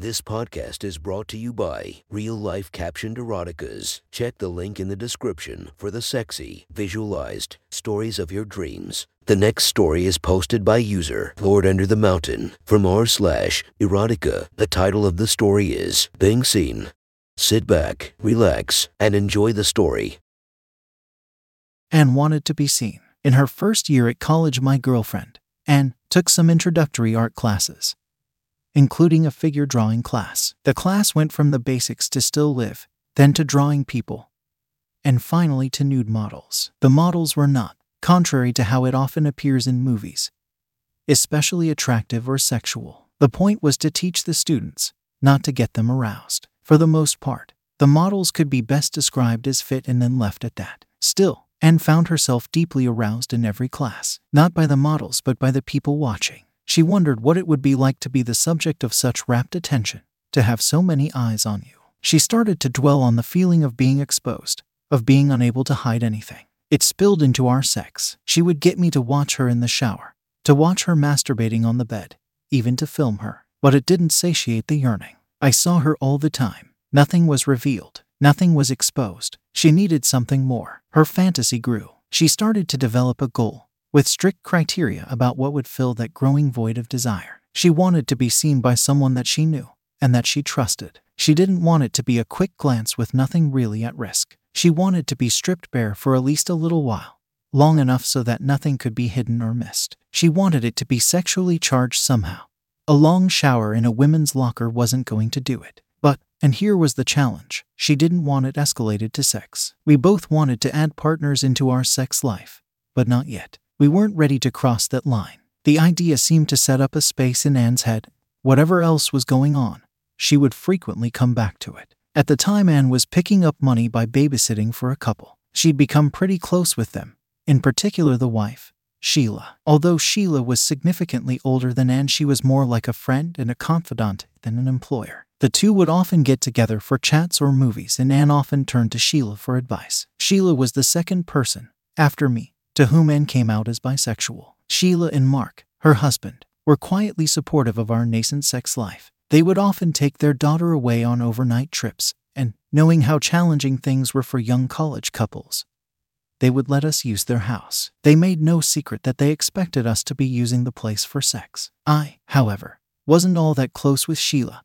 This podcast is brought to you by Real Life Captioned Eroticas. Check the link in the description for the sexy, visualized stories of your dreams. The next story is posted by user Lord Under the Mountain from r slash erotica. The title of the story is Being Seen. Sit back, relax, and enjoy the story. Anne wanted to be seen. In her first year at college, my girlfriend, Anne, took some introductory art classes including a figure drawing class. The class went from the basics to still life, then to drawing people, and finally to nude models. The models were not, contrary to how it often appears in movies, especially attractive or sexual. The point was to teach the students, not to get them aroused. For the most part, the models could be best described as fit and then left at that. Still, Anne found herself deeply aroused in every class, not by the models but by the people watching. She wondered what it would be like to be the subject of such rapt attention, to have so many eyes on you. She started to dwell on the feeling of being exposed, of being unable to hide anything. It spilled into our sex. She would get me to watch her in the shower, to watch her masturbating on the bed, even to film her. But it didn't satiate the yearning. I saw her all the time. Nothing was revealed, nothing was exposed. She needed something more. Her fantasy grew. She started to develop a goal, with strict criteria about what would fill that growing void of desire. She wanted to be seen by someone that she knew and that she trusted. She didn't want it to be a quick glance with nothing really at risk. She wanted to be stripped bare for at least a little while, long enough so that nothing could be hidden or missed. She wanted it to be sexually charged somehow. A long shower in a women's locker wasn't going to do it. But, and here was the challenge, she didn't want it escalated to sex. We both wanted to add partners into our sex life, but not yet. We weren't ready to cross that line. The idea seemed to set up a space in Anne's head. Whatever else was going on, she would frequently come back to it. At the time, Anne was picking up money by babysitting for a couple. She'd become pretty close with them, in particular the wife, Sheila. Although Sheila was significantly older than Anne, she was more like a friend and a confidant than an employer. The two would often get together for chats or movies, and Anne often turned to Sheila for advice. Sheila was the second person, after me, to whom Anne came out as bisexual. Sheila and Mark, her husband, were quietly supportive of our nascent sex life. They would often take their daughter away on overnight trips, and, knowing how challenging things were for young college couples, they would let us use their house. They made no secret that they expected us to be using the place for sex. I, however, wasn't all that close with Sheila,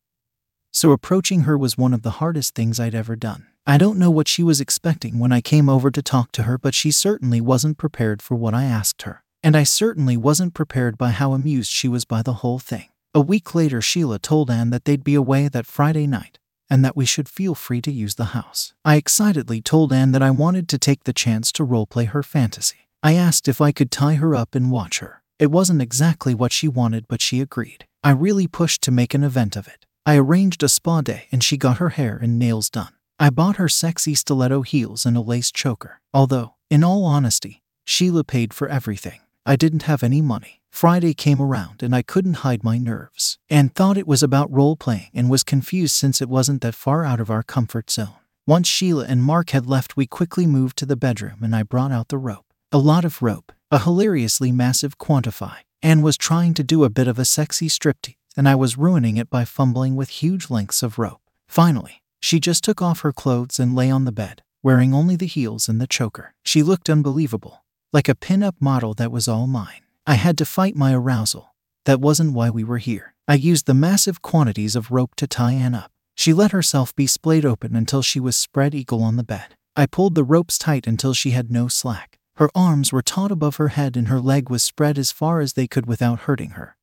so approaching her was one of the hardest things I'd ever done. I don't know what she was expecting when I came over to talk to her, but she certainly wasn't prepared for what I asked her. And I certainly wasn't prepared by how amused she was by the whole thing. A week later, Sheila told Anne that they'd be away that Friday night and that we should feel free to use the house. I excitedly told Anne that I wanted to take the chance to roleplay her fantasy. I asked if I could tie her up and watch her. It wasn't exactly what she wanted, but she agreed. I really pushed to make an event of it. I arranged a spa day and she got her hair and nails done. I bought her sexy stiletto heels Anne a lace choker. Although, in all honesty, Sheila paid for everything. I didn't have any money. Friday came around and I couldn't hide my nerves. and thought it was about role playing and was confused since it wasn't that far out of our comfort zone. Once Sheila and Mark had left, we quickly moved to the bedroom and I brought out the rope. A lot of rope, a hilariously massive quantify, and was trying to do a bit of a sexy striptease, and I was ruining it by fumbling with huge lengths of rope. Finally, she just took off her clothes and lay on the bed, wearing only the heels and the choker. She looked unbelievable, like a pin up model that was all mine. I had to fight my arousal. That wasn't why we were here. I used the massive quantities of rope to tie Anne up. She let herself be splayed open until she was spread eagle on the bed. I pulled the ropes tight until she had no slack. Her arms were taut above her head and her leg was spread as far as they could without hurting her.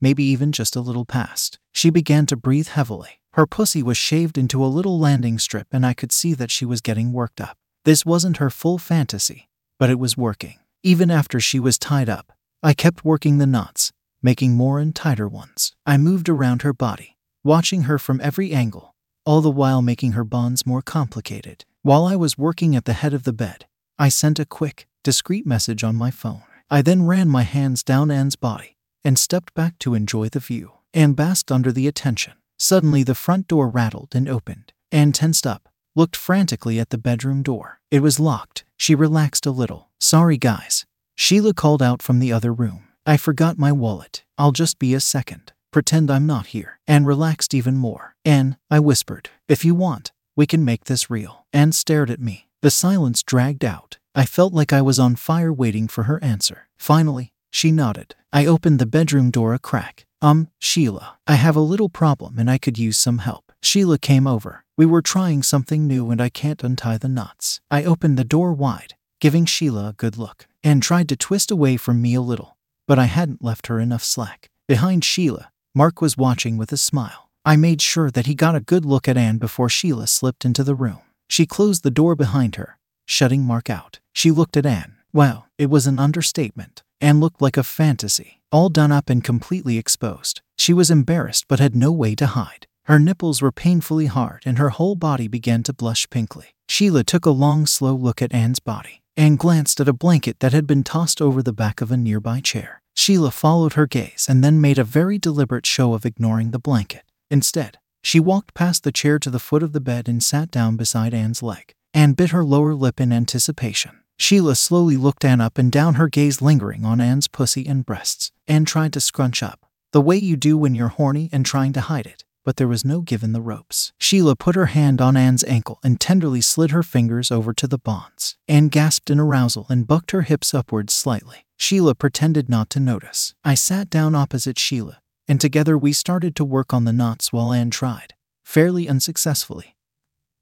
Maybe even just a little past. She began to breathe heavily. Her pussy was shaved into a little landing strip, and I could see that she was getting worked up. This wasn't her full fantasy, but it was working. Even after she was tied up, I kept working the knots, making more and tighter ones. I moved around her body, watching her from every angle, all the while making her bonds more complicated. While I was working at the head of the bed, I sent a quick, discreet message on my phone. I then ran my hands down Anne's body and stepped back to enjoy the view. Anne basked under the attention. Suddenly, the front door rattled and opened. Anne tensed up, looked frantically at the bedroom door. It was locked. She relaxed a little. Sorry, guys. Sheila called out from the other room. I forgot my wallet. I'll just be a second. Pretend I'm not here. Anne relaxed even more. Anne, I whispered, if you want, we can make this real. Anne stared at me. The silence dragged out. I felt like I was on fire waiting for her answer. Finally, she nodded. I opened the bedroom door a crack. Um, Sheila, I have a little problem Anne I could use some help. Sheila came over. We were trying something new and I can't untie the knots. I opened the door wide, giving Sheila a good look, and tried to twist away from me a little, but I hadn't left her enough slack. Behind Sheila, Mark was watching with a smile. I made sure that he got a good look at Anne before Sheila slipped into the room. She closed the door behind her, shutting Mark out. She looked at Anne. Wow, it was an understatement. Anne looked like a fantasy, all done up and completely exposed. She was embarrassed but had no way to hide. Her nipples were painfully hard and her whole body began to blush pinkly. Sheila took a long, slow look at Anne's body and glanced at a blanket that had been tossed over the back of a nearby chair. Sheila followed her gaze and then made a very deliberate show of ignoring the blanket. Instead, she walked past the chair to the foot of the bed and sat down beside Anne's leg. Anne bit her lower lip in anticipation. Sheila slowly looked Anne up and down, her gaze lingering on Anne's pussy and breasts. Anne tried to scrunch up, the way you do when you're horny and trying to hide it, but there was no giving the ropes. Sheila put her hand on Anne's ankle and tenderly slid her fingers over to the bonds. Anne gasped in arousal and bucked her hips upwards slightly. Sheila pretended not to notice. I sat down opposite Sheila, and together we started to work on the knots while Anne tried, fairly unsuccessfully,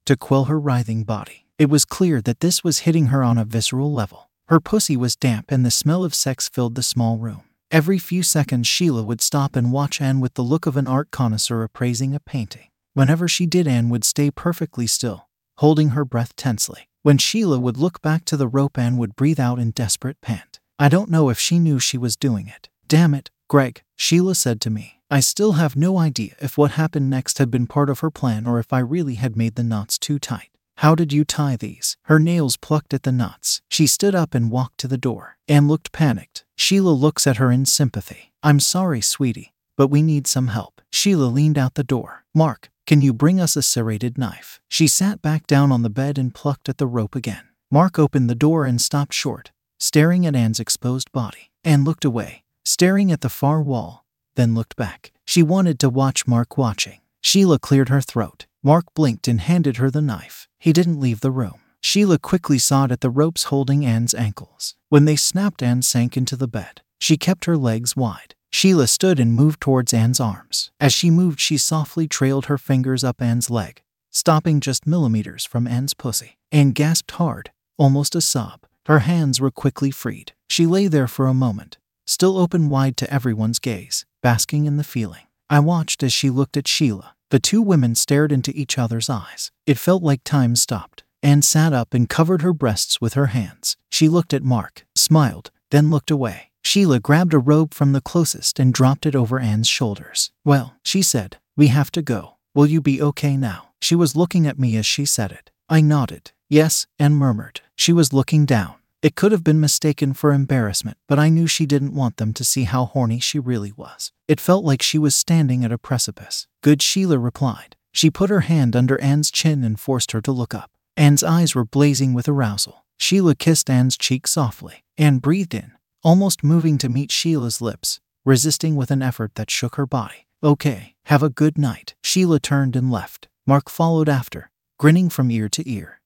to quell her writhing body. It was clear that this was hitting her on a visceral level. Her pussy was damp and the smell of sex filled the small room. Every few seconds, Sheila would stop and watch Anne with the look of an art connoisseur appraising a painting. Whenever she did, Anne would stay perfectly still, holding her breath tensely. When Sheila would look back to the rope, Anne would breathe out in desperate pant. I don't know if she knew she was doing it. Damn it, Greg, Sheila said to me. I still have no idea if what happened next had been part of her plan or if I really had made the knots too tight. How did you tie these? Her nails plucked at the knots. She stood up and walked to the door. Anne looked panicked. Sheila looks at her in sympathy. I'm sorry, sweetie, but we need some help. Sheila leaned out the door. Mark, can you bring us a serrated knife? She sat back down on the bed and plucked at the rope again. Mark opened the door and stopped short, staring at Anne's exposed body. Anne looked away, staring at the far wall, then looked back. She wanted to watch Mark watching. Sheila cleared her throat. Mark blinked and handed her the knife. He didn't leave the room. Sheila quickly sawed at the ropes holding Anne's ankles. When they snapped, Anne sank into the bed. She kept her legs wide. Sheila stood and moved towards Anne's arms. As she moved, she softly trailed her fingers up Anne's leg, stopping just millimeters from Anne's pussy. Anne gasped hard, almost a sob. Her hands were quickly freed. She lay there for a moment, still open wide to everyone's gaze, basking in the feeling. I watched as she looked at Sheila. The two women stared into each other's eyes. It felt like time stopped. Anne sat up Anne covered her breasts with her hands. She looked at Mark, smiled, then looked away. Sheila grabbed a robe from the closest and dropped it over Anne's shoulders. Well, she said, we have to go. Will you be okay now? She was looking at me as she said it. I nodded. Yes, and murmured. She was looking down. It could have been mistaken for embarrassment, but I knew she didn't want them to see how horny she really was. It felt like she was standing at a precipice. Good, Sheila replied. She put her hand under Anne's chin and forced her to look up. Anne's eyes were blazing with arousal. Sheila kissed Anne's cheek softly. Anne breathed in, almost moving to meet Sheila's lips, resisting with an effort that shook her body. Okay, have a good night. Sheila turned and left. Mark followed after, grinning from ear to ear.